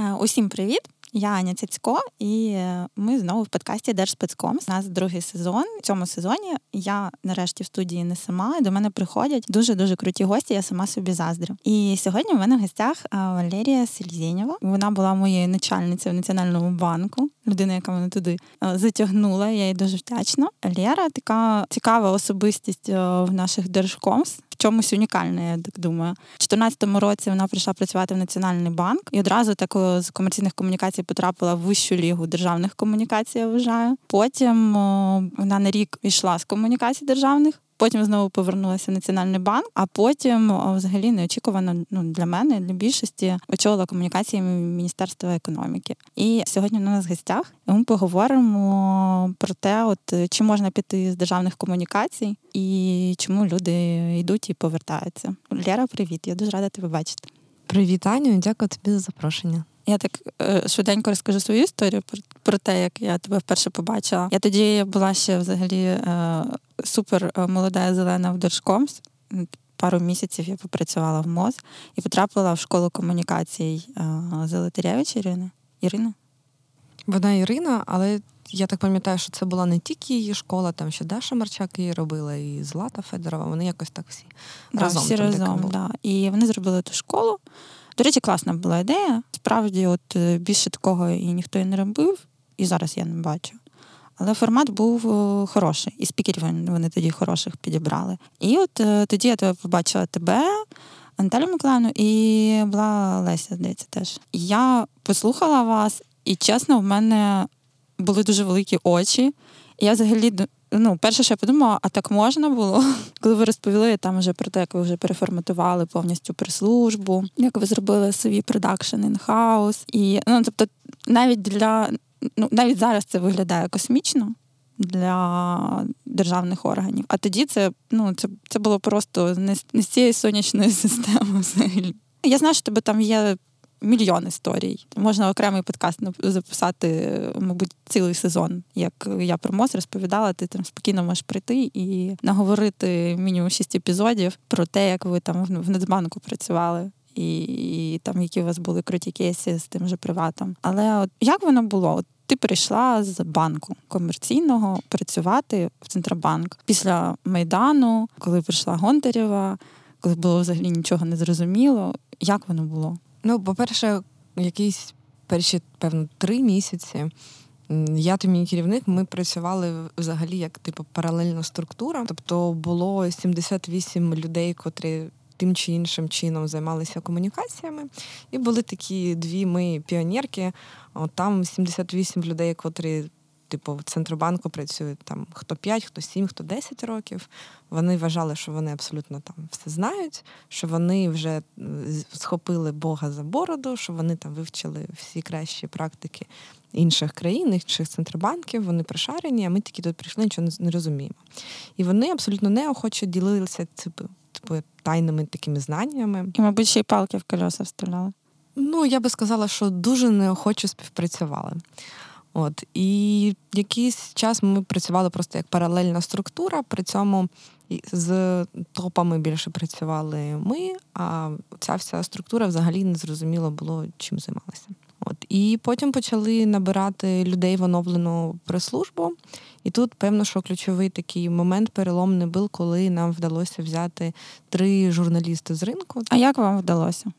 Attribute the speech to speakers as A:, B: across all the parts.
A: Е, усім привіт! Я Аня Цяцько, і е, ми знову в подкасті Держспецком. У нас другий сезон. В цьому сезоні я нарешті в студії не сама. До мене приходять дуже дуже круті гості. Я сама собі заздрю. І сьогодні в мене в гостях е, Валерія Сельзєнєва. Вона була моєю начальницею в національному банку. Людина, яка мене туди затягнула. Я їй дуже вдячна. Лера така цікава особистість в наших держкомс чомусь унікальне, я так думаю. У 2014 році вона прийшла працювати в Національний банк і одразу так з комерційних комунікацій потрапила в вищу лігу державних комунікацій. Я вважаю. Потім вона на рік йшла з комунікацій державних. Потім знову повернулася в Національний банк, а потім, взагалі, неочікувано ну для мене, для більшості очолила комунікації Міністерства економіки. І сьогодні у нас в гостях ми поговоримо про те, от чи можна піти з державних комунікацій і чому люди йдуть і повертаються. Лера, привіт! Я дуже рада тебе бачити.
B: Привіт, Аню, дякую тобі за запрошення.
A: Я так е, швиденько розкажу свою історію про, про те, як я тебе вперше побачила. Я тоді була ще взагалі е, супер е, молода зелена в Держкомс. Пару місяців я попрацювала в МОЗ і потрапила в школу комунікацій Золотарєвич Ірини. Ірина?
B: Вона Ірина, але я так пам'ятаю, що це була не тільки її школа, там ще Даша Марчак її робила, і Злата Федорова. Вони якось так всі
A: да,
B: разом.
A: Всі разом, да. І вони зробили ту школу. До речі, класна була ідея. Справді, от е, більше такого і ніхто і не робив, і зараз я не бачу. Але формат був е, хороший, і спікерів вони тоді хороших підібрали. І от е, тоді я побачила тебе, Анталю Миколаївну, і була Леся, здається, теж. Я послухала вас, і чесно, в мене були дуже великі очі. Я взагалі ну, перше, що я подумала, а так можна було, коли ви розповіли там вже про те, як ви вже переформатували повністю прес-службу, як ви зробили свій продакшн in-house. І ну, тобто, навіть для ну навіть зараз це виглядає космічно. Для державних органів. А тоді це ну, це, це було просто не, не з цієї сонячної системи взагалі. Я знаю, що тебе там є мільйон історій. Можна окремий подкаст записати, мабуть, цілий сезон. Як я про МОЗ розповідала, ти там спокійно можеш прийти і наговорити мінімум шість епізодів про те, як ви там в Нацбанку працювали. І, і там які у вас були круті кейси з тим же приватом. Але от як воно було? От ти прийшла з банку комерційного працювати в Центробанк після Майдану, коли прийшла Гонтарєва, коли було взагалі нічого не зрозуміло. Як воно було?
B: Ну, по-перше, якісь перші, певно, три місяці. Я та мій керівник, ми працювали взагалі як типу паралельна структура. Тобто було 78 людей, котрі тим чи іншим чином займалися комунікаціями. І були такі дві ми піонерки. От Там 78 людей, котрі типу, в Центробанку працюють там хто 5, хто 7, хто 10 років. Вони вважали, що вони абсолютно там все знають, що вони вже схопили Бога за бороду, що вони там вивчили всі кращі практики інших країн, інших центробанків. Вони прошарені, а ми тільки тут прийшли, нічого не розуміємо. І вони абсолютно неохоче ділилися типу, типу тайними такими знаннями.
A: І, мабуть, ще й палки в колеса вставляли.
B: Ну, я би сказала, що дуже неохоче співпрацювали. От і якийсь час ми працювали просто як паралельна структура. При цьому з топами більше працювали ми, а ця вся структура взагалі не зрозуміло було, чим займалася. От і потім почали набирати людей в оновлену прес-службу. І тут, певно, що ключовий такий момент переломний був, коли нам вдалося взяти три журналісти з ринку.
A: А як вам вдалося?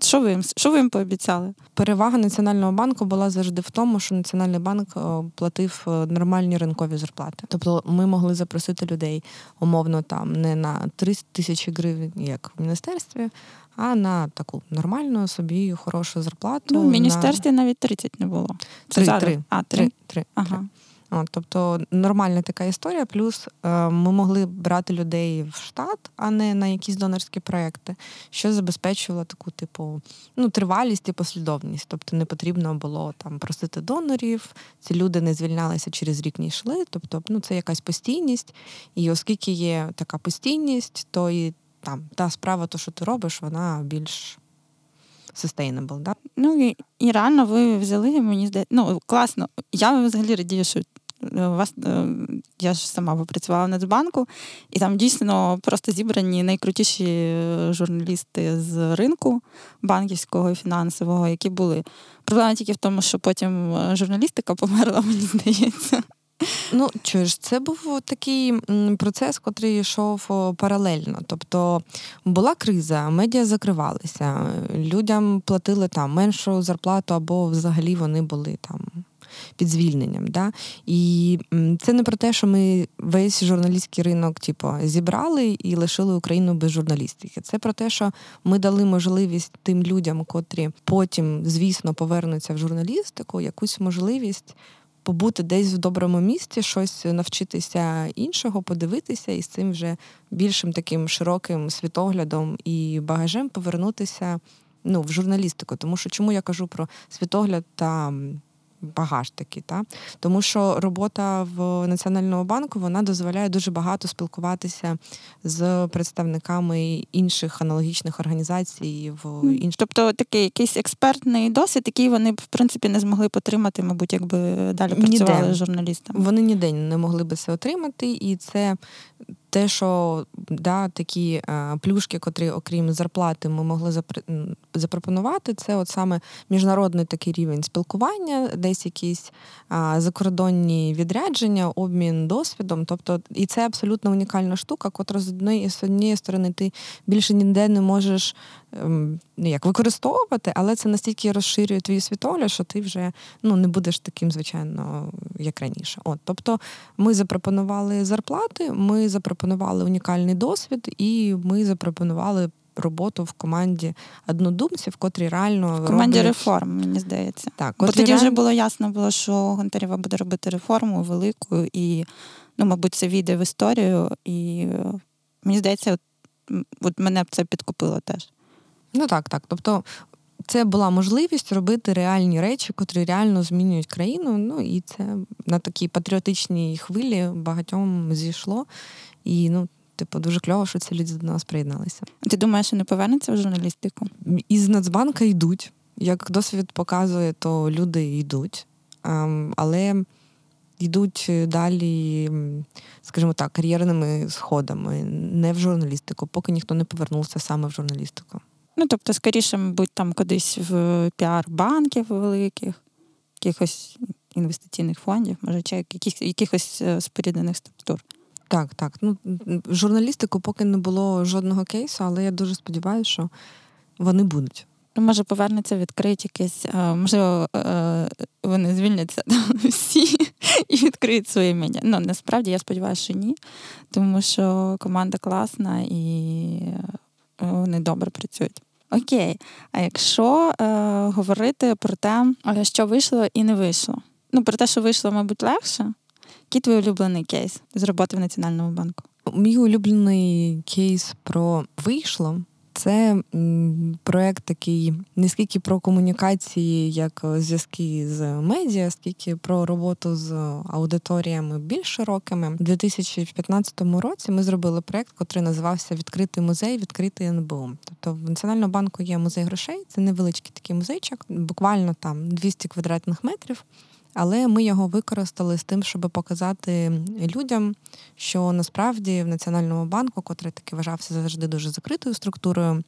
A: Що ви їм що ви їм пообіцяли?
B: Перевага Національного банку була завжди в тому, що Національний банк е, платив е, нормальні ринкові зарплати. Тобто ми могли запросити людей умовно там не на 30 тисячі гривень, як в міністерстві, а на таку нормальну собі хорошу зарплату.
A: Ну, В міністерстві на... навіть 30 не було.
B: Це три, три.
A: А, три. три.
B: Ага. От, Тобто нормальна така історія. Плюс е, ми могли брати людей в штат, а не на якісь донорські проекти, що забезпечувало таку, типу, ну, тривалість і послідовність. Тобто не потрібно було там просити донорів, ці люди не звільнялися через рік, не йшли. Тобто, ну, це якась постійність. І оскільки є така постійність, то і там та справа, то що ти робиш, вона більш. Sustainable, да?
A: Ну і і реально ви взяли, мені здається, ну класно. Я взагалі радію, що вас я ж сама попрацювала в Нацбанку, і там дійсно просто зібрані найкрутіші журналісти з ринку банківського і фінансового, які були. Проблема тільки в тому, що потім журналістика померла, мені здається.
B: Ну, чуєш, це був такий процес, який йшов паралельно. Тобто була криза, медіа закривалися, людям платили там меншу зарплату, або взагалі вони були там. Під звільненням, Да? і це не про те, що ми весь журналістський ринок, типу, зібрали і лишили Україну без журналістики. Це про те, що ми дали можливість тим людям, котрі потім, звісно, повернуться в журналістику, якусь можливість побути десь в доброму місці, щось навчитися іншого, подивитися і з цим вже більшим таким широким світоглядом і багажем повернутися ну, в журналістику. Тому що чому я кажу про світогляд та багаж такий, та тому що робота в Національному банку вона дозволяє дуже багато спілкуватися з представниками інших аналогічних організацій в інших.
A: Тобто такий якийсь експертний досвід, який вони в принципі не змогли потримати, мабуть, якби далі працювали ніде. журналістами.
B: Вони ніде не могли би це отримати, і це те, що да, такі а, плюшки, котрі, окрім зарплати, ми могли запр... запропонувати, це от саме міжнародний такий рівень спілкування, десь якісь закордонні відрядження, обмін досвідом. Тобто, і це абсолютно унікальна штука, котра з однієї з однієї сторони ти більше ніде не можеш як використовувати, але це настільки розширює твій світогляд, що ти вже ну, не будеш таким, звичайно, як раніше. От, Тобто ми запропонували зарплати, ми запропонували унікальний досвід, і ми запропонували. Роботу в команді однодумців, котрі реально
A: в команді роблять... реформ, мені здається. Так, Бо тоді реально... вже було ясно, було, що Гонтарєва буде робити реформу велику, і, ну, мабуть, це війде в історію. І мені здається, от, от мене б це підкупило теж.
B: Ну так, так. Тобто це була можливість робити реальні речі, котрі реально змінюють країну. Ну і це на такій патріотичній хвилі багатьом зійшло. І ну, типу, дуже кльово, що ці люди до нас приєдналися.
A: Ти думаєш, що не повернеться в журналістику?
B: Із Нацбанка йдуть. Як досвід показує, то люди йдуть. Ем, але йдуть далі, скажімо так, кар'єрними сходами, не в журналістику, поки ніхто не повернувся саме в журналістику.
A: Ну, тобто, скоріше, мабуть, там кудись в піар банків великих, якихось інвестиційних фондів, може, чи яких, якихось е, споріднених структур.
B: Так, так. Ну, Журналістику поки не було жодного кейсу, але я дуже сподіваюся, що вони будуть.
A: Ну, Може, повернеться, відкриють якесь, е, можливо, е, вони звільняться всі і відкриють своє медіа. Ну, насправді я сподіваюся, що ні, тому що команда класна і вони добре працюють. Окей, а якщо е, говорити про те, що вийшло і не вийшло. Ну, про те, що вийшло, мабуть, легше. Який твій улюблений кейс з роботи в Національному банку?
B: Мій улюблений кейс про вийшло це проект такий не скільки про комунікації, як зв'язки з медіа, скільки про роботу з аудиторіями більш широкими. У 2015 році ми зробили проект, який називався Відкритий музей, відкритий НБУ. Тобто в Національному банку є музей грошей, це невеличкий такий музейчик, буквально там 200 квадратних метрів. Але ми його використали з тим, щоб показати людям, що насправді в Національному банку, котрий таки вважався завжди дуже закритою структурою,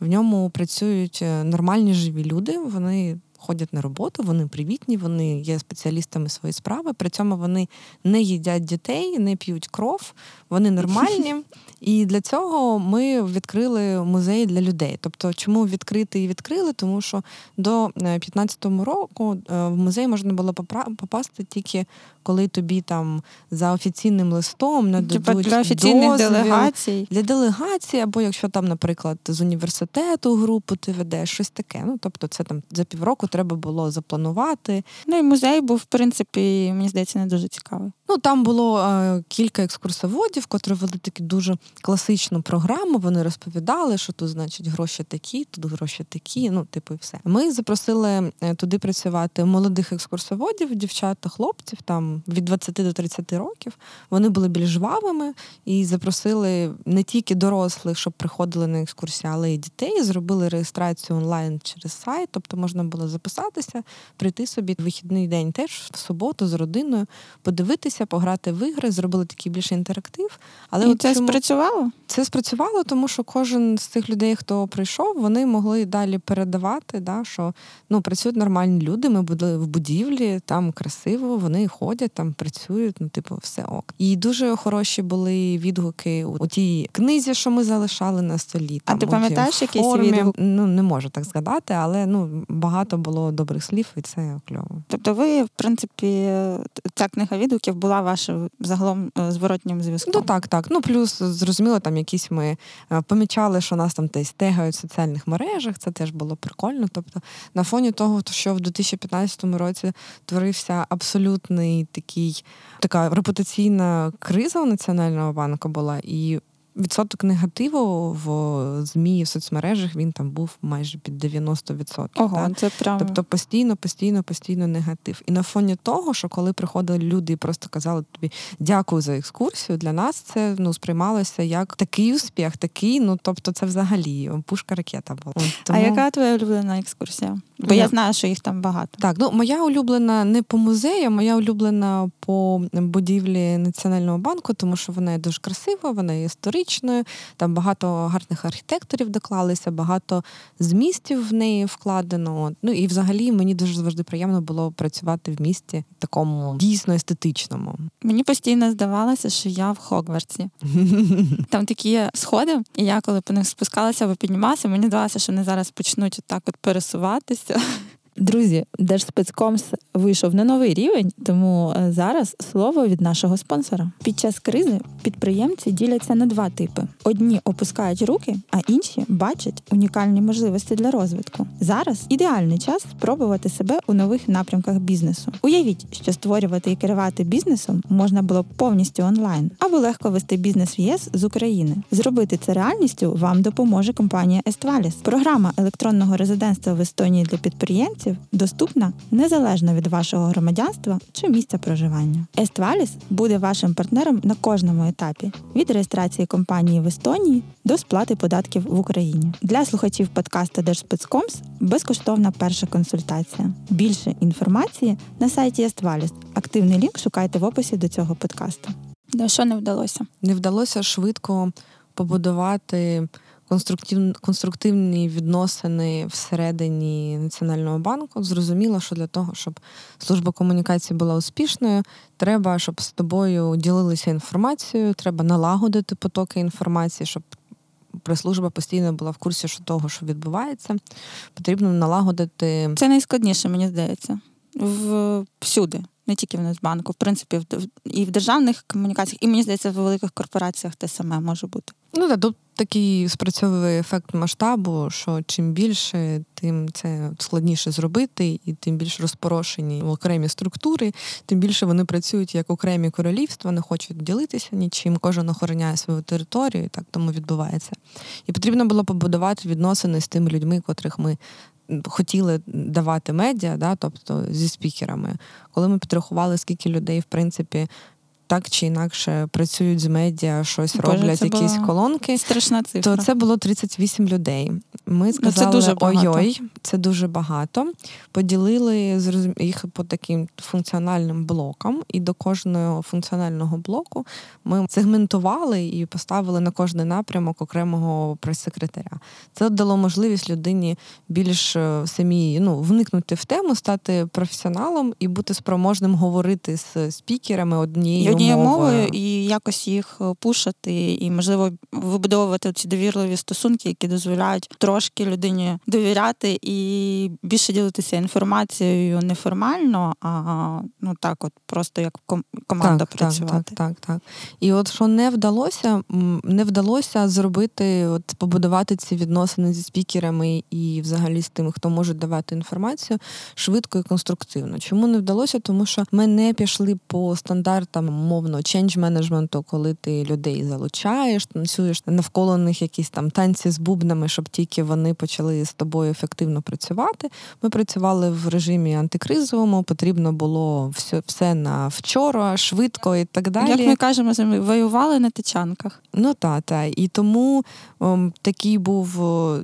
B: в ньому працюють е, нормальні живі люди. Вони ходять на роботу, вони привітні, вони є спеціалістами своєї справи. При цьому вони не їдять дітей, не п'ють кров, вони нормальні. І для цього ми відкрили музей для людей. Тобто, чому відкрити і відкрили? Тому що до 2015 е, року е, в музей можна було попасти тільки коли тобі там за офіційним листом нададуть
A: для офіційних
B: дозвіл,
A: делегацій.
B: Для делегації, або якщо там, наприклад, з університету групу ти ведеш, щось таке. Ну тобто, це там за півроку треба було запланувати.
A: Ну і музей був, в принципі, мені здається, не дуже цікавий.
B: Ну там було е, кілька екскурсоводів, котрі вели таку дуже класичну програму. Вони розповідали, що тут, значить, гроші такі, тут гроші такі. Ну, типу, і все. Ми запросили е, туди працювати молодих екскурсоводів, дівчат та хлопців, там від 20 до 30 років. Вони були більш жвавими і запросили не тільки дорослих, щоб приходили на екскурсії, але й дітей. Зробили реєстрацію онлайн через сайт, тобто можна було записатися, прийти собі вихідний день теж в суботу з родиною, подивитися, пограти в ігри, зробили такий більше інтерактив.
A: Але І це чому... спрацювало?
B: Це спрацювало, тому що кожен з цих людей, хто прийшов, вони могли далі передавати, да, що ну працюють нормальні люди. Ми були в будівлі, там красиво, вони ходять, там працюють. Ну, типу, все ок. І дуже хороші були відгуки у тій книзі, що ми залишали на столі.
A: Там, а ти пам'ятаєш якийсь відгук?
B: Ну не можу так згадати, але ну багато було добрих слів, і це кльово.
A: Тобто, ви, в принципі, ця книга відгуків була вашим загалом е, зворотнім зв'язком?
B: Ну так, так. Ну плюс зрозуміло, там якісь ми е, помічали, що нас там десь тегають в соціальних мережах. Це теж було прикольно. Тобто, на фоні того, що в 2015 році творився абсолютний такий така репутаційна криза у національного банку була і відсоток негативу в ЗМІ в соцмережах він там був майже під 90%.
A: Ого, так? це прям...
B: Тобто постійно, постійно, постійно негатив. І на фоні того, що коли приходили люди і просто казали тобі дякую за екскурсію, для нас це ну сприймалося як такий успіх, такий, ну тобто, це взагалі пушка ракета була.
A: Тому... А яка твоя улюблена екскурсія? Бо я знаю, що їх там багато.
B: Так, ну моя улюблена не по музею, моя улюблена по будівлі Національного банку, тому що вона є дуже красива, вона є історичною. Там багато гарних архітекторів доклалися, багато змістів в неї вкладено. Ну і взагалі мені дуже завжди приємно було працювати в місті такому дійсно естетичному.
A: Мені постійно здавалося, що я в Хогвартсі. Там такі сходи, і я коли по них спускалася або піднімалася, мені здавалося, що вони зараз почнуть отак от пересуватися. Друзі, Держспецкомс вийшов на новий рівень, тому е, зараз слово від нашого спонсора. Під час кризи підприємці діляться на два типи: одні опускають руки, а інші бачать унікальні можливості для розвитку. Зараз ідеальний час спробувати себе у нових напрямках бізнесу. Уявіть, що створювати і керувати бізнесом можна було повністю онлайн, або легко вести бізнес в ЄС з України. Зробити це реальністю вам допоможе компанія Естваліс. Програма електронного резидентства в Естонії для підприємців сервісів доступна незалежно від вашого громадянства чи місця проживання. Естваліс буде вашим партнером на кожному етапі від реєстрації компанії в Естонії до сплати податків в Україні. Для слухачів подкасту Держспецкомс безкоштовна перша консультація. Більше інформації на сайті Естваліс. Активний лінк шукайте в описі до цього подкасту. Да, що не вдалося?
B: Не вдалося швидко побудувати конструктивні відносини всередині Національного банку. Зрозуміло, що для того, щоб служба комунікації була успішною, треба, щоб з тобою ділилися інформацією, треба налагодити потоки інформації, щоб прес-служба постійно була в курсі що того, що відбувається. Потрібно налагодити.
A: Це найскладніше, мені здається, всюди. Не тільки в Нацбанку, в принципі, і в державних комунікаціях, і мені здається, в великих корпораціях те саме може бути.
B: Ну так, тут такий спрацьовує ефект масштабу, що чим більше, тим це складніше зробити, і тим більш розпорошені окремі структури, тим більше вони працюють як окремі королівства, не хочуть ділитися нічим, кожен охороняє свою територію, і так тому відбувається. І потрібно було побудувати відносини з тими людьми, котрих ми. Хотіли давати медіа, да, тобто зі спікерами, коли ми підрахували, скільки людей, в принципі, так чи інакше працюють з медіа, щось Боже, роблять, якісь колонки.
A: Страшна цифра.
B: То це було 38 людей. Ми сказали, ну, це дуже ой-ой, це дуже багато. Поділили їх по таким функціональним блокам, і до кожного функціонального блоку ми сегментували і поставили на кожний напрямок окремого прес-секретаря. Це дало можливість людині більш е, самі ну, вникнути в тему, стати професіоналом і бути спроможним говорити з спікерами однією
A: однією мовою і якось їх е, пушити, і можливо вибудовувати ці довірливі стосунки, які дозволяють трошки людині довіряти і більше ділитися інформацією неформально, а ну так, от просто як команда так, працювати.
B: Так, так, так. І от що не вдалося, не вдалося зробити, от побудувати ці відносини зі спікерами і взагалі з тими, хто може давати інформацію швидко і конструктивно. Чому не вдалося? Тому що ми не пішли по стандартам мовно change менеджменту, коли ти людей залучаєш, танцюєш навколо них якісь там танці з бубнами, щоб тільки вони почали з тобою ефективно працювати. Ми працювали в режимі антикризовому, потрібно було все все на вчора, швидко і так далі.
A: Як ми кажемо, воювали на тичанках.
B: Ну та, та. І тому о, ем, такий був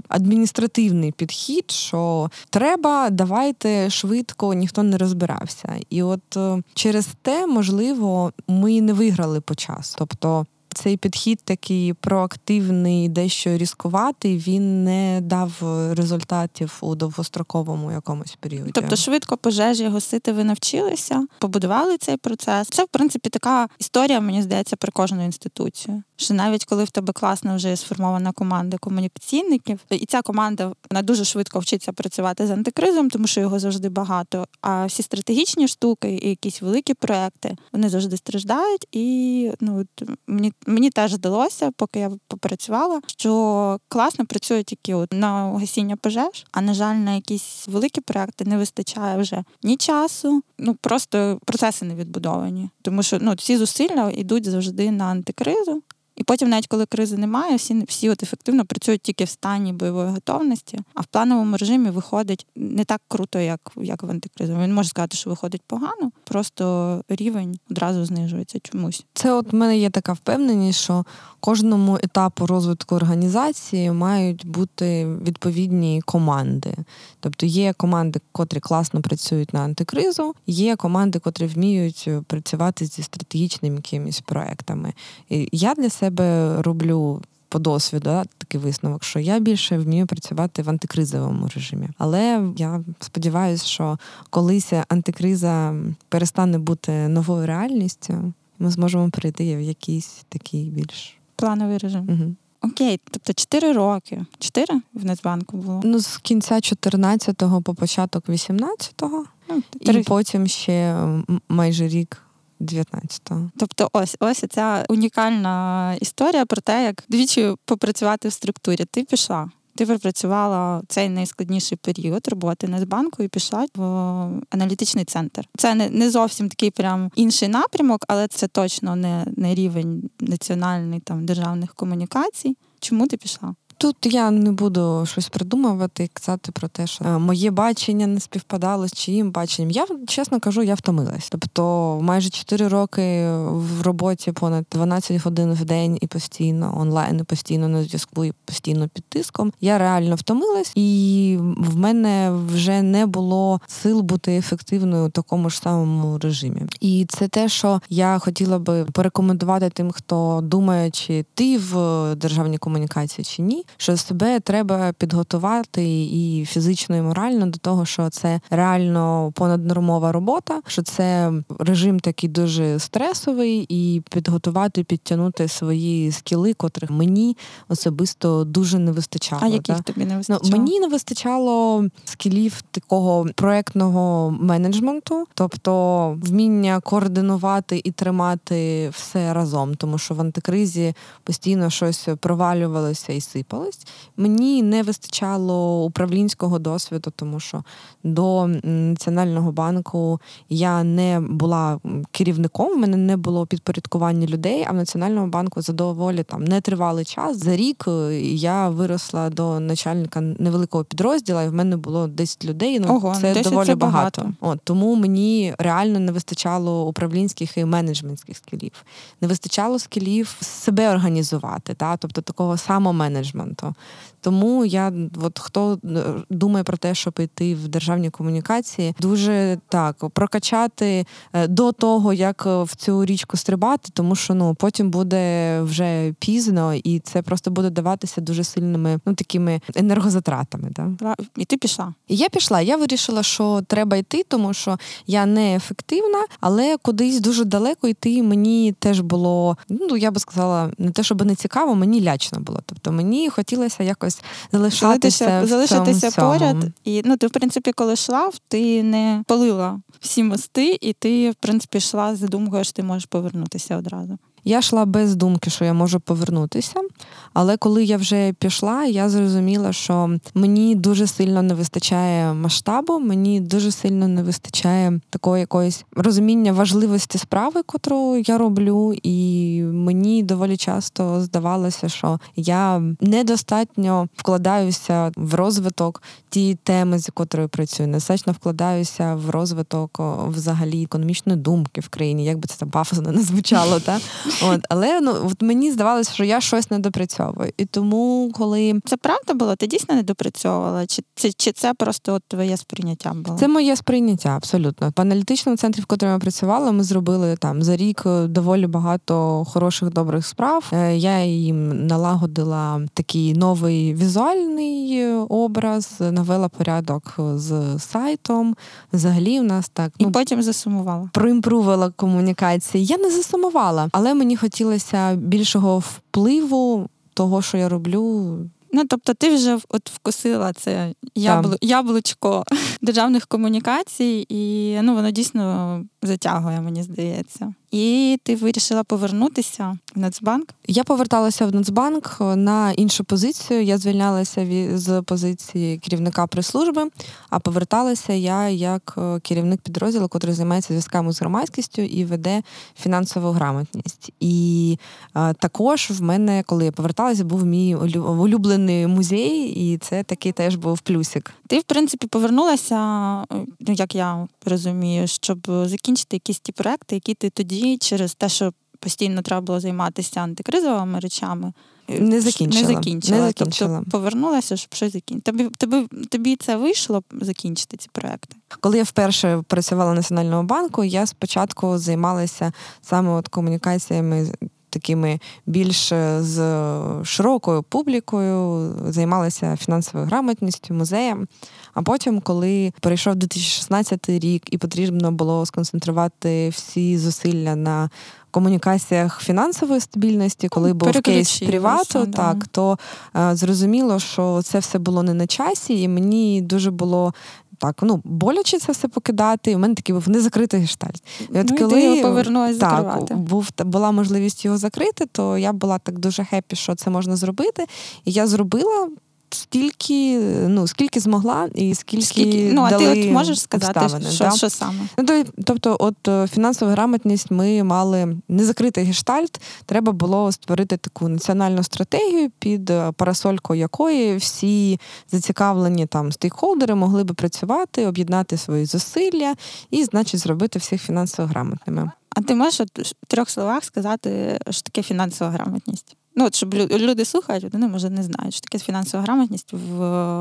B: адміністративний підхід, що треба, давайте швидко, ніхто не розбирався. І от е, через те, можливо, ми не виграли по часу. Тобто цей підхід такий проактивний, дещо різкуватий, він не дав результатів у довгостроковому якомусь періоді.
A: Тобто швидко пожежі гасити ви навчилися, побудували цей процес. Це в принципі така історія, мені здається, про кожну інституцію. Що навіть коли в тебе класна вже сформована команда комунікаційників, і ця команда вона дуже швидко вчиться працювати з антикризом, тому що його завжди багато. А всі стратегічні штуки і якісь великі проекти вони завжди страждають. І ну мені Мені теж здалося, поки я попрацювала, що класно працює тільки от на гасіння пожеж, а на жаль, на якісь великі проекти не вистачає вже ні часу, ну просто процеси не відбудовані. Тому що ну всі зусилля йдуть завжди на антикризу. І потім, навіть коли кризи немає, всі всі от ефективно працюють тільки в стані бойової готовності, а в плановому режимі виходить не так круто, як як в антикризовому. Він може сказати, що виходить погано, просто рівень одразу знижується чомусь.
B: Це от в мене є така впевненість, що кожному етапу розвитку організації мають бути відповідні команди. Тобто є команди, котрі класно працюють на антикризу, є команди, котрі вміють працювати зі стратегічними якимись проектами. І Я для себе роблю. По досвіду да, такий висновок, що я більше вмію працювати в антикризовому режимі. Але я сподіваюся, що колись антикриза перестане бути новою реальністю, ми зможемо перейти в якийсь такий більш
A: плановий режим.
B: Угу.
A: Окей, тобто 4 роки. 4 в Нацбанку було?
B: Ну, з кінця 14-го по початок 18-го, ну, і потім ще майже рік 19-го.
A: Тобто, ось ось ця унікальна історія про те, як двічі попрацювати в структурі. Ти пішла. Ти пропрацювала цей найскладніший період роботи Нацбанку і пішла в аналітичний центр. Це не не зовсім такий прям інший напрямок, але це точно не, не рівень національний там державних комунікацій. Чому ти пішла?
B: Тут я не буду щось придумувати і казати про те, що е, моє бачення не співпадало з чиїм баченням. Я чесно кажу, я втомилась. Тобто майже 4 роки в роботі понад 12 годин в день і постійно онлайн, і постійно на зв'язку, і постійно під тиском. Я реально втомилась, і в мене вже не було сил бути ефективною у такому ж самому режимі. І це те, що я хотіла би порекомендувати тим, хто думає, чи ти в державній комунікації чи ні що себе треба підготувати і фізично, і морально до того, що це реально понаднормова робота, що це режим такий дуже стресовий, і підготувати, підтягнути свої скіли, котрих мені особисто дуже не вистачало.
A: А яких да? тобі не вистачало?
B: Ну, Мені не вистачало скілів такого проектного менеджменту, тобто вміння координувати і тримати все разом, тому що в антикризі постійно щось провалювалося і сипало займалась. Мені не вистачало управлінського досвіду, тому що до Національного банку я не була керівником, в мене не було підпорядкування людей, а в Національному банку за доволі там нетривалий час. За рік е, я виросла до начальника невеликого підрозділу, і в мене було 10 людей. Ну
A: Ого,
B: це доволі
A: це
B: багато. багато. От Тому мені реально не вистачало управлінських і менеджментських скілів. Не вистачало скілів себе організувати, та? тобто такого самоменеджменту Egmont to Тому я, от хто думає про те, щоб йти в державні комунікації, дуже так прокачати е, до того, як е, в цю річку стрибати, тому що ну потім буде вже пізно, і це просто буде даватися дуже сильними ну такими енергозатратами. Да?
A: І ти пішла?
B: Я пішла. Я вирішила, що треба йти, тому що я не ефективна, але кудись дуже далеко йти мені теж було. Ну я би сказала, не те, щоб не цікаво, мені лячно було. Тобто мені хотілося якось залишатися
A: залишитися
B: в цьому
A: поряд. І ну ти, в принципі, коли йшла, ти не палила всі мости, і ти, в принципі, йшла з думкою, що ти можеш повернутися одразу.
B: Я йшла без думки, що я можу повернутися. Але коли я вже пішла, я зрозуміла, що мені дуже сильно не вистачає масштабу, мені дуже сильно не вистачає такої якоїсь розуміння важливості справи, котру я роблю, і мені доволі часто здавалося, що я недостатньо вкладаюся в розвиток тієї теми, з котрою працюю, недостатньо вкладаюся в розвиток взагалі економічної думки в країні, як би це там пафосно не звучало, та от але ну от мені здавалося, що я щось не допрацьовую. І тому, коли
A: це правда було, ти дійсно не допрацьовувала? Чи це чи це просто от твоє сприйняття було?
B: Це моє сприйняття, абсолютно. По аналітичному центрі, в котрому я працювала, ми зробили там за рік доволі багато хороших добрих справ. Е, я їм налагодила такий новий візуальний образ, навела порядок з сайтом. Взагалі, у нас так
A: і ну, потім засумувала.
B: Проімпрувала комунікації. Я не засумувала, але мені хотілося більшого впливу того, що я роблю.
A: Ну, тобто, ти вже от вкусила це яблу... яблучко державних комунікацій, і ну воно дійсно затягує, мені здається. І ти вирішила повернутися в Нацбанк?
B: Я поверталася в Нацбанк на іншу позицію. Я звільнялася з позиції керівника прес-служби, а поверталася я як е, керівник підрозділу, який займається зв'язками з громадськістю і веде фінансову грамотність. І а, також в мене, коли я поверталася, був мій улюблений музей, і це такий теж був плюсик.
A: Ти, в принципі, повернулася, ну як я розумію, щоб закінчити якісь ті проекти, які ти тоді через те, що постійно треба було займатися антикризовими речами.
B: Е, не закінчила.
A: Не закінчила. Не закінчила. Тобто повернулася, щоб щось закінчити. Тобі, тобі, тобі це вийшло закінчити ці проекти?
B: Коли я вперше працювала в Національному банку, я спочатку займалася саме от комунікаціями. Такими більш з широкою публікою займалася фінансовою грамотністю, музеєм. А потім, коли перейшов 2016 рік, і потрібно було сконцентрувати всі зусилля на комунікаціях фінансової стабільності, коли був кейс привату, так да. то е, зрозуміло, що це все було не на часі, і мені дуже було так, ну боляче це все покидати. У мене такий був незакритий гештальт.
A: І от ну, коли повернулася
B: так, був була можливість його закрити, то я була так дуже хеппі, що це можна зробити. І я зробила стільки, ну скільки змогла, і скільки, скільки?
A: ну
B: а
A: ти от можеш сказати, обставини, що, да? що саме?
B: Ну то тобто, от е, фінансова грамотність ми мали незакритий гештальт. Треба було створити таку національну стратегію, під е, парасолькою якої всі зацікавлені там стейкхолдери могли би працювати, об'єднати свої зусилля і, значить, зробити всіх фінансово грамотними.
A: А ти можеш в трьох словах сказати, що таке фінансова грамотність? Ну, от щоб люди слухають, вони може не знають, що таке фінансова грамотність в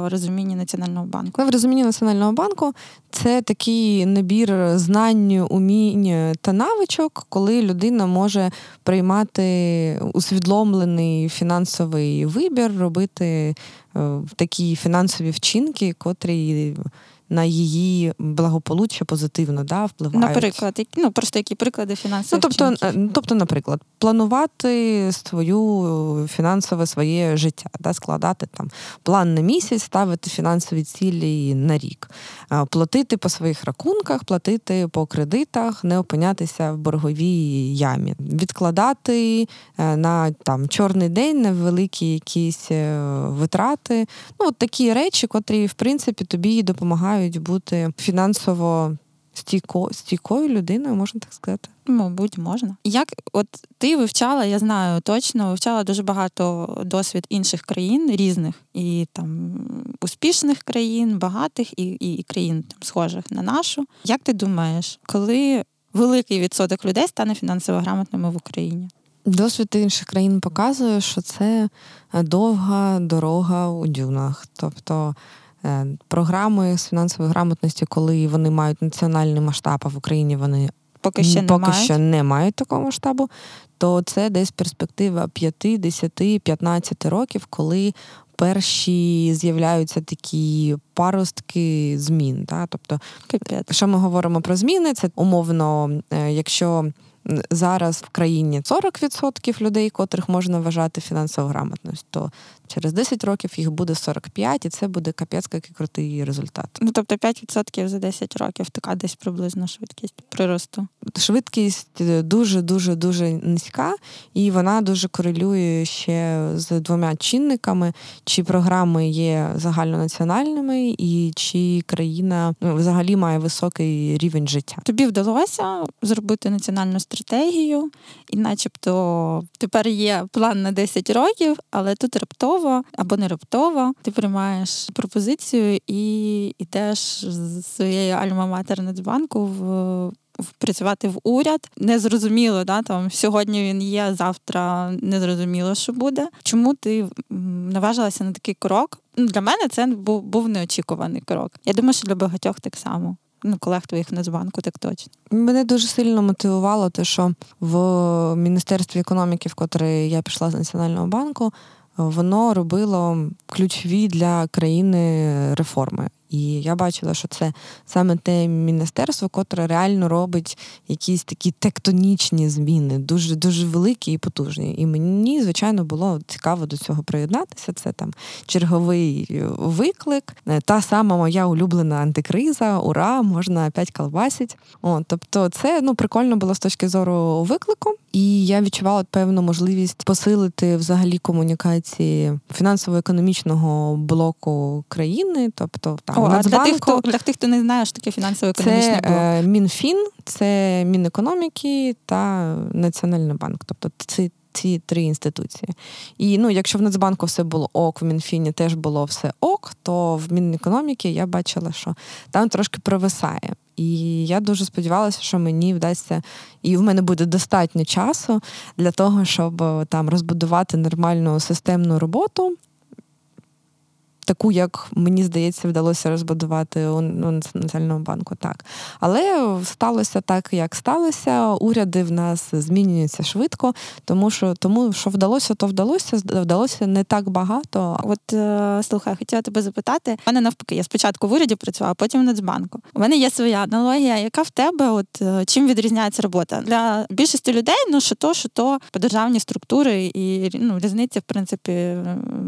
A: розумінні Національного банку.
B: В розумінні Національного банку це такий набір знань, умінь та навичок, коли людина може приймати усвідомлений фінансовий вибір, робити е, такі фінансові вчинки, котрі на її благополуччя позитивно да, впливають.
A: Наприклад, які, ну просто які приклади фінансових
B: Ну, тобто, е, тобто, наприклад, планувати свою фінансове своє життя, да, складати там план на місяць, ставити фінансові цілі на рік, платити по своїх рахунках, платити по кредитах, не опинятися в борговій ямі, відкладати е, на там чорний день на великі якісь е, витрати. Ну, от такі речі, котрі в принципі тобі допомагають мають бути фінансово стійко, стійкою людиною, можна так сказати.
A: Мабуть, можна. Як от ти вивчала, я знаю точно, вивчала дуже багато досвід інших країн різних, і там успішних країн, багатих, і і країн там схожих на нашу. Як ти думаєш, коли великий відсоток людей стане фінансово грамотними в Україні?
B: Досвід інших країн показує, що це довга дорога у дюнах. Тобто програми з фінансової грамотності, коли вони мають національний масштаб, а в Україні вони
A: поки ще
B: поки
A: не мають.
B: що не мають такого масштабу, то це десь перспектива 5, 10, 15 років, коли перші з'являються такі паростки змін. Да? Тобто,
A: Капець.
B: що ми говоримо про зміни, це умовно, е, якщо зараз в країні 40% людей, котрих можна вважати фінансово грамотністю, то через 10 років їх буде 45, і це буде капець який крутий результат.
A: Ну тобто 5% за 10 років така десь приблизно швидкість приросту.
B: Швидкість дуже дуже дуже низька, і вона дуже корелює ще з двома чинниками: чи програми є загальнонаціональними, і чи країна ну, взагалі має високий рівень життя.
A: Тобі вдалося зробити національну стратегію, і, начебто, тепер є план на 10 років, але тут раптово або не раптово ти приймаєш пропозицію і йдеш з своєї альма-матер Нацбанку в. Працювати в уряд незрозуміло, да там сьогодні він є, завтра незрозуміло, що буде. Чому ти наважилася на такий крок? Ну, Для мене це був був неочікуваний крок. Я думаю, що для багатьох так само ну, колег твоїх Нацбанку, так точно.
B: Мене дуже сильно мотивувало те, що в Міністерстві економіки, в котре я пішла з Національного банку, воно робило ключові для країни реформи. І я бачила, що це саме те міністерство, котре реально робить якісь такі тектонічні зміни, дуже дуже великі і потужні. І мені, звичайно, було цікаво до цього приєднатися. Це там черговий виклик, та сама моя улюблена антикриза, ура, можна опять колбасить. О, тобто, це ну прикольно було з точки зору виклику. І я відчувала певну можливість посилити взагалі комунікації фінансово-економічного блоку країни, тобто там
A: О, а для тих, хто для тих, хто не знає, що таке фінансово-економічний
B: це,
A: блок.
B: Е, Мінфін, це Мінекономіки та Національний банк. Тобто це ці три інституції. І ну, якщо в Нацбанку все було ок, в Мінфіні теж було все ок, то в Мінекономіки я бачила, що там трошки провисає. І я дуже сподівалася, що мені вдасться, і в мене буде достатньо часу для того, щоб там розбудувати нормальну системну роботу таку, як мені здається, вдалося розбудувати у Національному банку. Так. Але сталося так, як сталося. Уряди в нас змінюються швидко, тому що тому, що вдалося, то вдалося, вдалося не так багато.
A: От е, слухай, хотіла тебе запитати. У мене навпаки, я спочатку в уряді працювала, потім в Нацбанку. У мене є своя аналогія, яка в тебе, от е, чим відрізняється робота для більшості людей, ну що то, що то по державні структури, і ну, різниці, в принципі,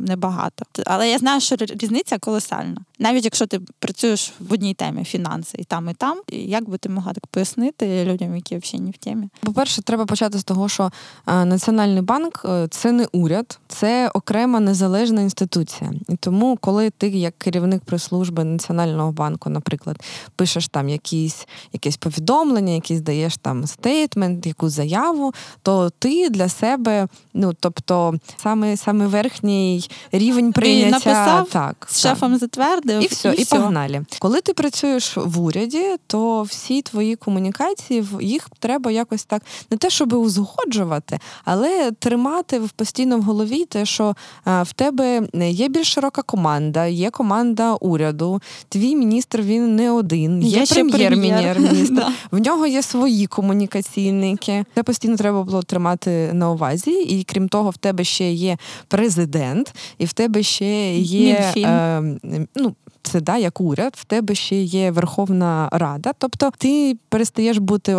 A: небагато. Але я знаю, що різниця колосальна. Навіть якщо ти працюєш в одній темі фінанси і там, і там, як би ти могла так пояснити людям, які взагалі не в темі?
B: По-перше, треба почати з того, що е, Національний банк е, це не уряд, це окрема незалежна інституція. І тому, коли ти, як керівник прес-служби Національного банку, наприклад, пишеш там якісь якесь повідомлення, якісь даєш там стейтмент, якусь заяву, то ти для себе, ну тобто, саме саме верхній рівень прийняття
A: написав,
B: так,
A: з шефом затвердив
B: і все, і, і погнали. Коли ти працюєш в уряді, то всі твої комунікації їх треба якось так не те, щоб узгоджувати, але тримати в постійно в голові те, що в тебе є більш широка команда, є команда уряду. Твій міністр він не один, є, є прем'єр-міністр. В нього є свої комунікаційники. Це постійно треба було тримати на увазі. І крім того, в тебе ще є президент, і в тебе ще є е, ну, це да, як уряд, в тебе ще є Верховна Рада. Тобто ти перестаєш бути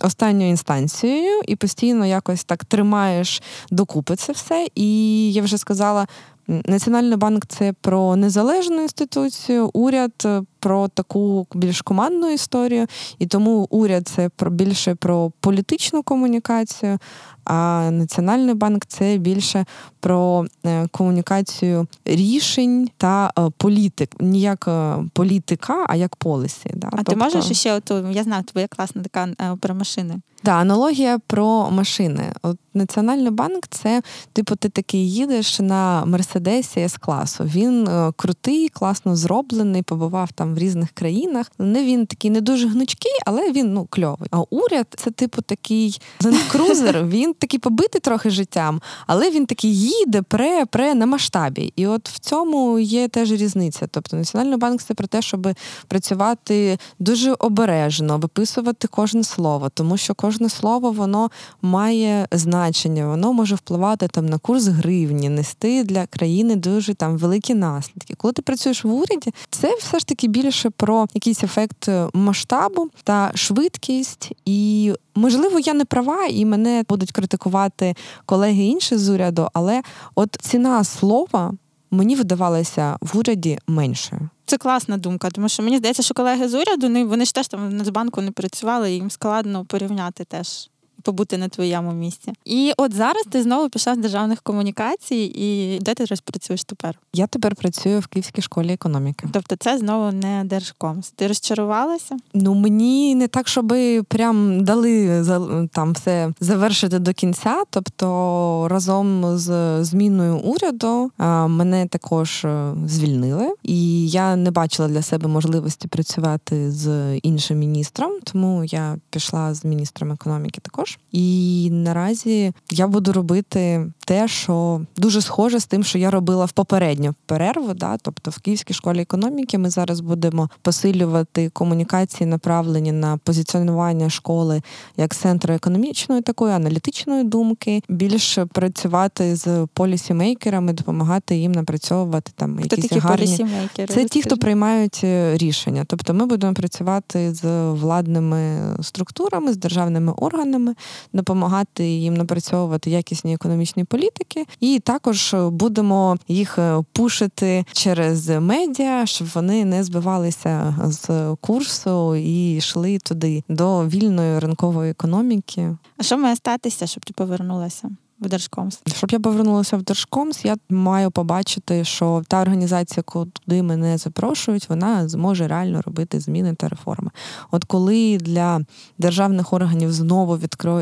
B: останньою інстанцією і постійно якось так тримаєш докупи це все. І я вже сказала. Національний банк це про незалежну інституцію, уряд е, про таку більш командну історію, і тому уряд це про більше про політичну комунікацію, а Національний банк це більше про е, комунікацію рішень та е, політик, не як політика, а як полісі. Да?
A: А тобто... ти можеш ще оту, я знаю, твоя класна така про машини.
B: Да, аналогія про машини. От Національний банк це, типу, ти такий їдеш на Мерседесі с класу. Він е, крутий, класно зроблений, побував там в різних країнах. Не він такий не дуже гнучкий, але він ну кльовий. А уряд це, типу, такий ленд-крузер, Він такий побитий трохи життям, але він такий їде пре пре на масштабі. І от в цьому є теж різниця. Тобто Національний банк це про те, щоб працювати дуже обережно, виписувати кожне слово, тому що кожен кожне слово воно має значення, воно може впливати там на курс гривні, нести для країни дуже там великі наслідки. Коли ти працюєш в уряді, це все ж таки більше про якийсь ефект масштабу та швидкість. І можливо, я не права, і мене будуть критикувати колеги інші з уряду, але от ціна слова мені видавалася в уряді меншою.
A: Це класна думка, тому що мені здається, що колеги з уряду вони ж теж там в Нацбанку не працювали, і їм складно порівняти теж побути на твоєму місці. І от зараз ти знову пішла з державних комунікацій, і де ти працюєш тепер?
B: Я тепер працюю в Київській школі економіки.
A: Тобто, це знову не держкомс. Ти розчарувалася?
B: Ну мені не так, щоб прям дали там все завершити до кінця. Тобто разом з зміною уряду мене також е, звільнили, і я не бачила для себе можливості працювати з іншим міністром, тому я пішла з міністром економіки також. І наразі я буду робити те, що дуже схоже з тим, що я робила в попередню перерву. Да? Тобто в Київській школі економіки ми зараз будемо посилювати комунікації, направлені на позиціонування школи як центру економічної такої аналітичної думки, більше працювати з полісімейкерами, допомагати їм напрацьовувати там якісь
A: такі
B: гарні це ті, хто приймають е, рішення. Тобто, ми будемо працювати з владними структурами, з державними органами, допомагати їм напрацьовувати якісні економічні політики, і також будемо їх е, пушити через медіа, щоб вони не збивалися з курсу і йшли туди до вільної ринкової економіки.
A: А що має статися, щоб ти повернулася? В Держкомс.
B: Щоб я повернулася в Держкомс, я маю побачити, що та організація, куди мене запрошують, вона зможе реально робити зміни та реформи. От коли для державних органів знову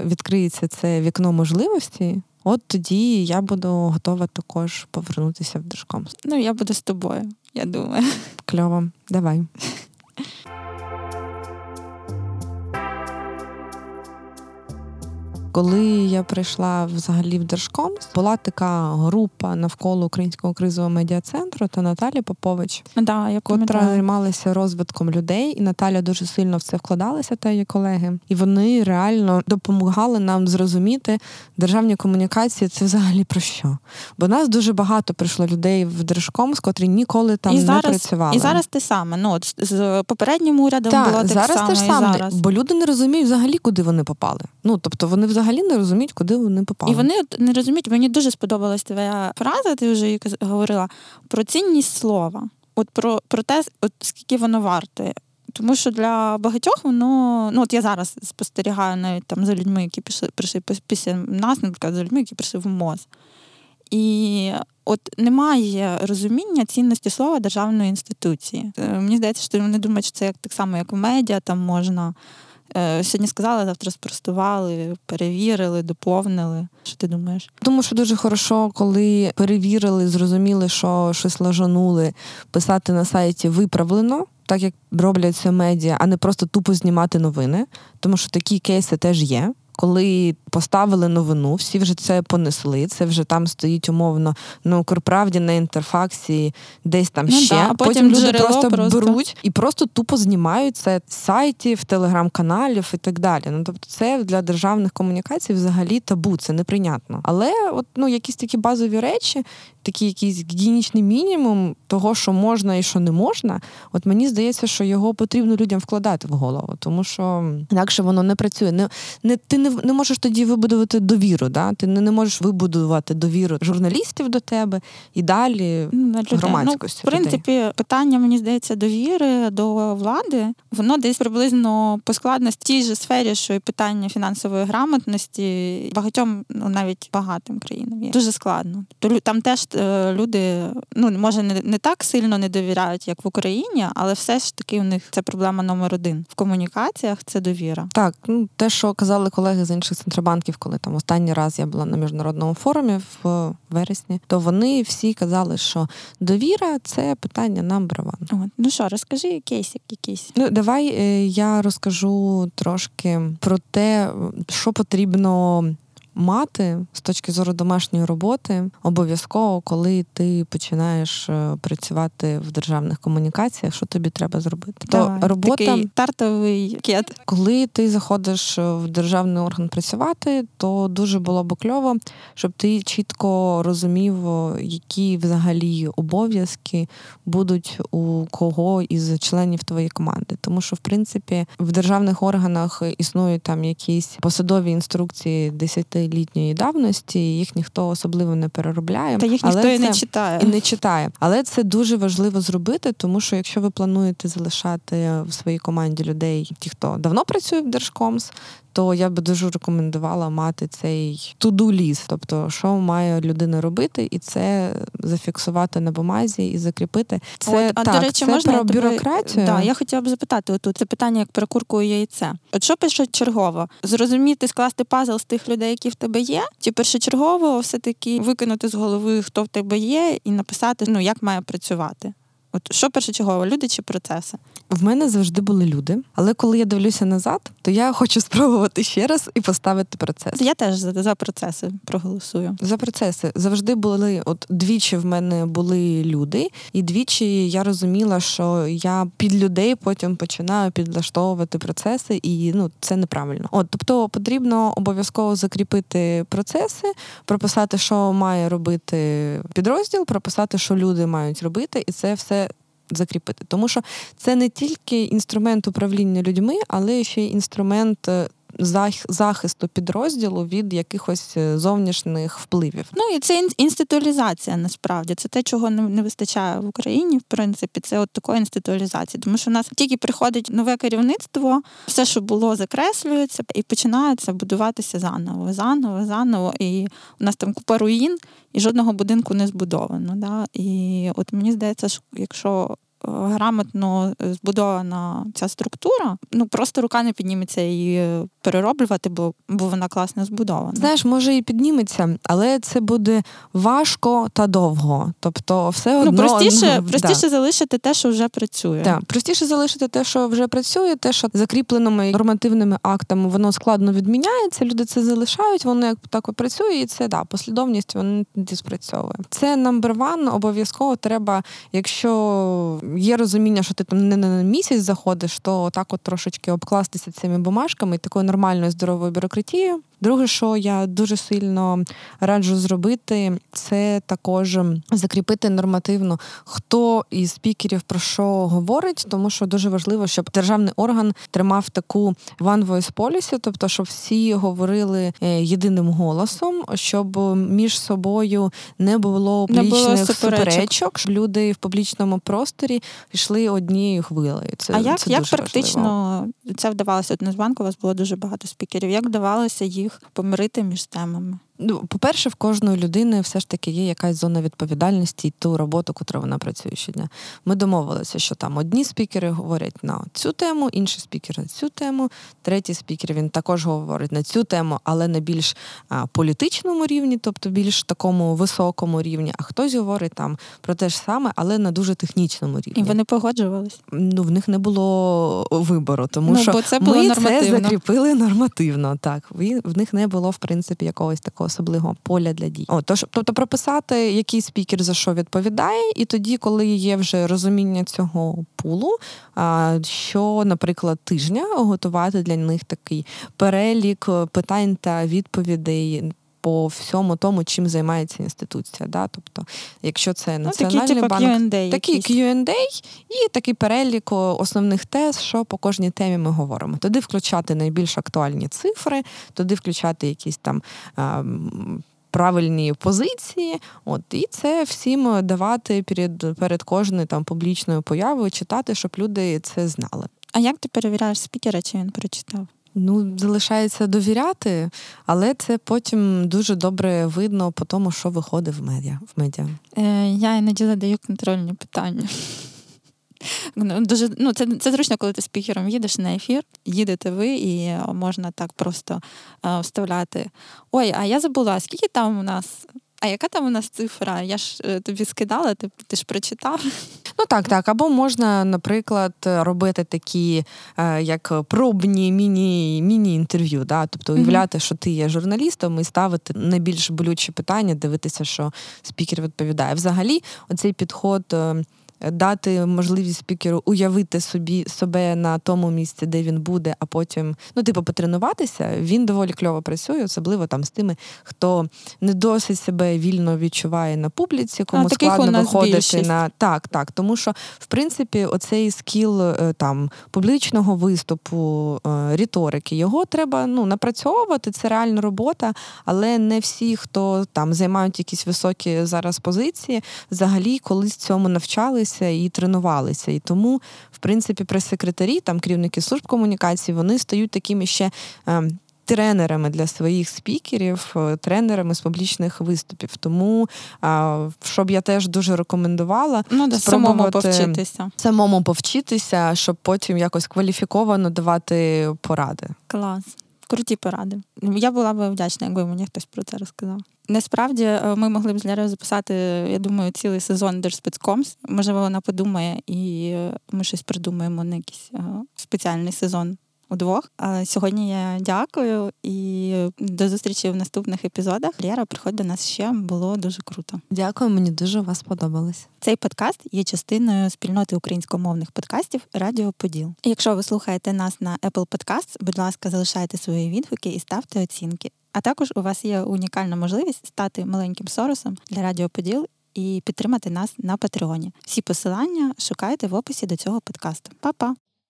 B: відкриється це вікно можливості, от тоді я буду готова також повернутися в Держкомс.
A: Ну я буду з тобою, я думаю.
B: Кльово, давай. Коли я прийшла взагалі в Держком, була така група навколо українського кризового медіа-центру та Наталі Попович,
A: да, я
B: котра займалася розвитком людей, і Наталя дуже сильно в це вкладалася, та її колеги, і вони реально допомагали нам зрозуміти державні комунікації. Це взагалі про що? Бо нас дуже багато прийшло людей в Держком, з котрі ніколи там
A: і
B: не
A: зараз,
B: працювали.
A: І зараз те саме. Ну от з попереднім урядом
B: так,
A: було так
B: зараз
A: само.
B: Те ж саме, бо люди не розуміють взагалі, куди вони попали. Ну тобто вони взагалі взагалі не розуміють, куди вони попали.
A: І вони не розуміють, мені дуже сподобалась твоя фраза, ти вже говорила про цінність слова, от про про те, от скільки воно варте. Тому що для багатьох воно, ну от я зараз спостерігаю навіть там за людьми, які пішли прийшли після нас, наприклад, за людьми, які прийшли в МОЗ. І от немає розуміння цінності слова державної інституції. Е, мені здається, що вони думають, що це як так само, як в медіа, там можна сьогодні сказали, завтра спростували, перевірили, доповнили. Що ти думаєш?
B: Думаю, що дуже хорошо, коли перевірили, зрозуміли, що щось лажанули, писати на сайті виправлено. Так як роблять це медіа, а не просто тупо знімати новини, тому що такі кейси теж є коли поставили новину, всі вже це понесли. Це вже там стоїть умовно на Укрправді, на інтерфаксі, десь там ну, ще. Да,
A: а потім, потім люди
B: просто,
A: просто
B: беруть і просто тупо знімають це з сайтів, телеграм-каналів і так далі. Ну тобто, це для державних комунікацій взагалі табу, це неприйнятно. Але от ну якісь такі базові речі, такий якийсь гігієнічний мінімум того, що можна і що не можна. От мені здається, що його потрібно людям вкладати в голову, тому що інакше воно не працює. Не не ти не не можеш тоді вибудувати довіру. Да? Ти не, не можеш вибудувати довіру журналістів до тебе і далі ну, громадськості.
A: Ну, в принципі, людей. питання мені здається довіри до влади. Воно десь приблизно по складності в тій же сфері, що і питання фінансової грамотності багатьом, ну навіть багатим країнам є дуже складно. То там теж Е, люди ну може не не так сильно не довіряють, як в Україні, але все ж таки у них це проблема номер один в комунікаціях. Це довіра.
B: Так, ну те, що казали колеги з інших центробанків, коли там останній раз я була на міжнародному форумі в вересні, то вони всі казали, що довіра це питання нам
A: браван. Ну що, розкажи кейсик якийсь.
B: Ну давай е, я розкажу трошки про те, що потрібно мати з точки зору домашньої роботи обов'язково, коли ти починаєш е, працювати в державних комунікаціях, що тобі треба зробити?
A: Давай, То робота такий тартовий кет.
B: Коли ти заходиш в державний орган працювати, то дуже було б кльово, щоб ти чітко розумів, які взагалі обов'язки будуть у кого із членів твоєї команди. Тому що, в принципі, в державних органах існують там якісь посадові інструкції 10 літньої давності, їх ніхто особливо не переробляє.
A: Та їх ніхто і не читає.
B: І не читає. Але це дуже важливо зробити, тому що якщо ви плануєте залишати в своїй команді людей, ті, хто давно працює в Держкомс, то я би дуже рекомендувала мати цей туду ліс, тобто що має людина робити, і це зафіксувати на бумазі і закріпити. Це
A: От, а
B: так,
A: до речі,
B: це
A: можна
B: про бюрократію.
A: Да, я хотіла б запитати отут це питання як про курку і яйце. От що пише чергово? Зрозуміти, скласти пазл з тих людей, які в тебе є, чи першочергово все таки викинути з голови, хто в тебе є, і написати, ну як має працювати. От що першочергово, люди чи процеси?
B: В мене завжди були люди, але коли я дивлюся назад, то я хочу спробувати ще раз і поставити процес.
A: Я теж за, за процеси проголосую.
B: За процеси завжди були. От двічі в мене були люди, і двічі я розуміла, що я під людей потім починаю підлаштовувати процеси, і ну це неправильно. От тобто потрібно обов'язково закріпити процеси, прописати, що має робити підрозділ, прописати, що люди мають робити, і це все закріпити. Тому що це не тільки інструмент управління людьми, але ще й інструмент. Е, захисту підрозділу від якихось е, зовнішніх впливів.
A: Ну і це інституалізація насправді. Це те, чого не вистачає в Україні, в принципі, це от такої інституалізації. Тому що в нас тільки приходить нове керівництво, все, що було, закреслюється, і починається будуватися заново, заново, заново. І у нас там купа руїн, і жодного будинку не збудовано. Да? І от мені здається, що якщо грамотно збудована ця структура, ну просто рука не підніметься її перероблювати, бо бо вона класно збудована.
B: Знаєш, може і підніметься, але це буде важко та довго. Тобто, все
A: ну,
B: одно
A: ну простіше, простіше да. залишити те, що вже працює.
B: Так, простіше залишити те, що вже працює, те, що закріпленими нормативними актами воно складно відміняється. Люди це залишають, воно як так працює, і це да, послідовність воно не спрацьовує. Це number one, обов'язково треба, якщо є розуміння, що ти там не на місяць заходиш, то так от трошечки обкластися цими бумажками і такою нормальною здоровою бюрократією. Друге, що я дуже сильно раджу зробити, це також закріпити нормативно, хто із спікерів про що говорить, тому що дуже важливо, щоб державний орган тримав таку one voice policy, тобто щоб всі говорили е, єдиним голосом, щоб між собою не було публічних суперечок, щоб люди в публічному просторі йшли однією хвилею. Це
A: а як
B: це
A: як практично
B: важливо.
A: це вдавалося? От Незбанку у вас було дуже багато спікерів. Як вдавалося їх? Їх помирити між темами.
B: Ну, по-перше, в кожної людини все ж таки є якась зона відповідальності і ту роботу, яку вона працює щодня. Ми домовилися, що там одні спікери говорять на цю тему, інші спікери на цю тему, третій спікер він також говорить на цю тему, але на більш а, політичному рівні, тобто більш такому високому рівні. А хтось говорить там про те ж саме, але на дуже технічному рівні.
A: І вони погоджувались?
B: Ну в них не було вибору, тому ну, що
A: бо це було
B: ми
A: нормативно.
B: це закріпили нормативно. Так, в них не було в принципі якогось такого особливого поля для дій. О, тож, тобто прописати, який спікер за що відповідає, і тоді, коли є вже розуміння цього пулу, що, наприклад, тижня готувати для них такий перелік питань та відповідей. По всьому тому, чим займається інституція. Да? Тобто, якщо це національний
A: ну, такі, типу,
B: банк,
A: Q&A
B: такий Q&A і такий перелік основних тез, що по кожній темі ми говоримо. Туди включати найбільш актуальні цифри, туди включати якісь там. Правильні позиції, от і це всім давати перед перед кожною там публічною появою, читати, щоб люди це знали.
A: А як ти перевіряєш спікера, чи він прочитав?
B: Ну, залишається довіряти, але це потім дуже добре видно по тому, що виходить в медіа. В медіа.
A: Е, Я іноді задаю контрольні питання. Дуже ну це це зручно, коли ти спікером їдеш на ефір, їдете ви, і можна так просто е, вставляти. Ой, а я забула, скільки там у нас А яка там у нас цифра? Я ж е, тобі скидала, ти, ти ж прочитав.
B: Ну так, так. Або можна, наприклад, робити такі е, як пробні міні, міні-інтерв'ю. Да? Тобто уявляти, що ти є журналістом, і ставити найбільш болючі питання, дивитися, що спікер відповідає. Взагалі, оцей підход. Дати можливість спікеру уявити собі себе на тому місці, де він буде, а потім ну, типу, потренуватися. Він доволі кльово працює, особливо там з тими, хто не досить себе вільно відчуває на публіці, кому а, складно виходити більшість. на так, так. Тому що в принципі оцей скіл е, там публічного виступу, е, риторики, його треба ну напрацьовувати. Це реальна робота, але не всі, хто там займають якісь високі зараз позиції, взагалі колись цьому навчались навчалися і тренувалися. І тому, в принципі, прес-секретарі, там керівники служб комунікації, вони стають такими ще. Е, тренерами для своїх спікерів, е, тренерами з публічних виступів. Тому щоб я теж дуже рекомендувала
A: ну, да, самому повчитися.
B: Самому повчитися, щоб потім якось кваліфіковано давати поради.
A: Клас круті поради. Я була б вдячна, якби мені хтось про це розказав. Насправді е, ми могли б з Лярою записати, я думаю, цілий сезон Держспецкомс. Можливо, вона подумає, і е, ми щось придумаємо на якийсь е, спеціальний сезон удвох. А сьогодні я дякую і до зустрічі в наступних епізодах. Лєра, приходь до нас ще було дуже круто.
B: Дякую, мені дуже вас сподобалось.
A: Цей подкаст є частиною спільноти українськомовних подкастів Радіо Поділ. Якщо ви слухаєте нас на Apple Podcasts, будь ласка, залишайте свої відгуки і ставте оцінки. А також у вас є унікальна можливість стати маленьким соросом для Радіо Поділ і підтримати нас на Патреоні. Всі посилання шукайте в описі до цього подкасту. Па-па!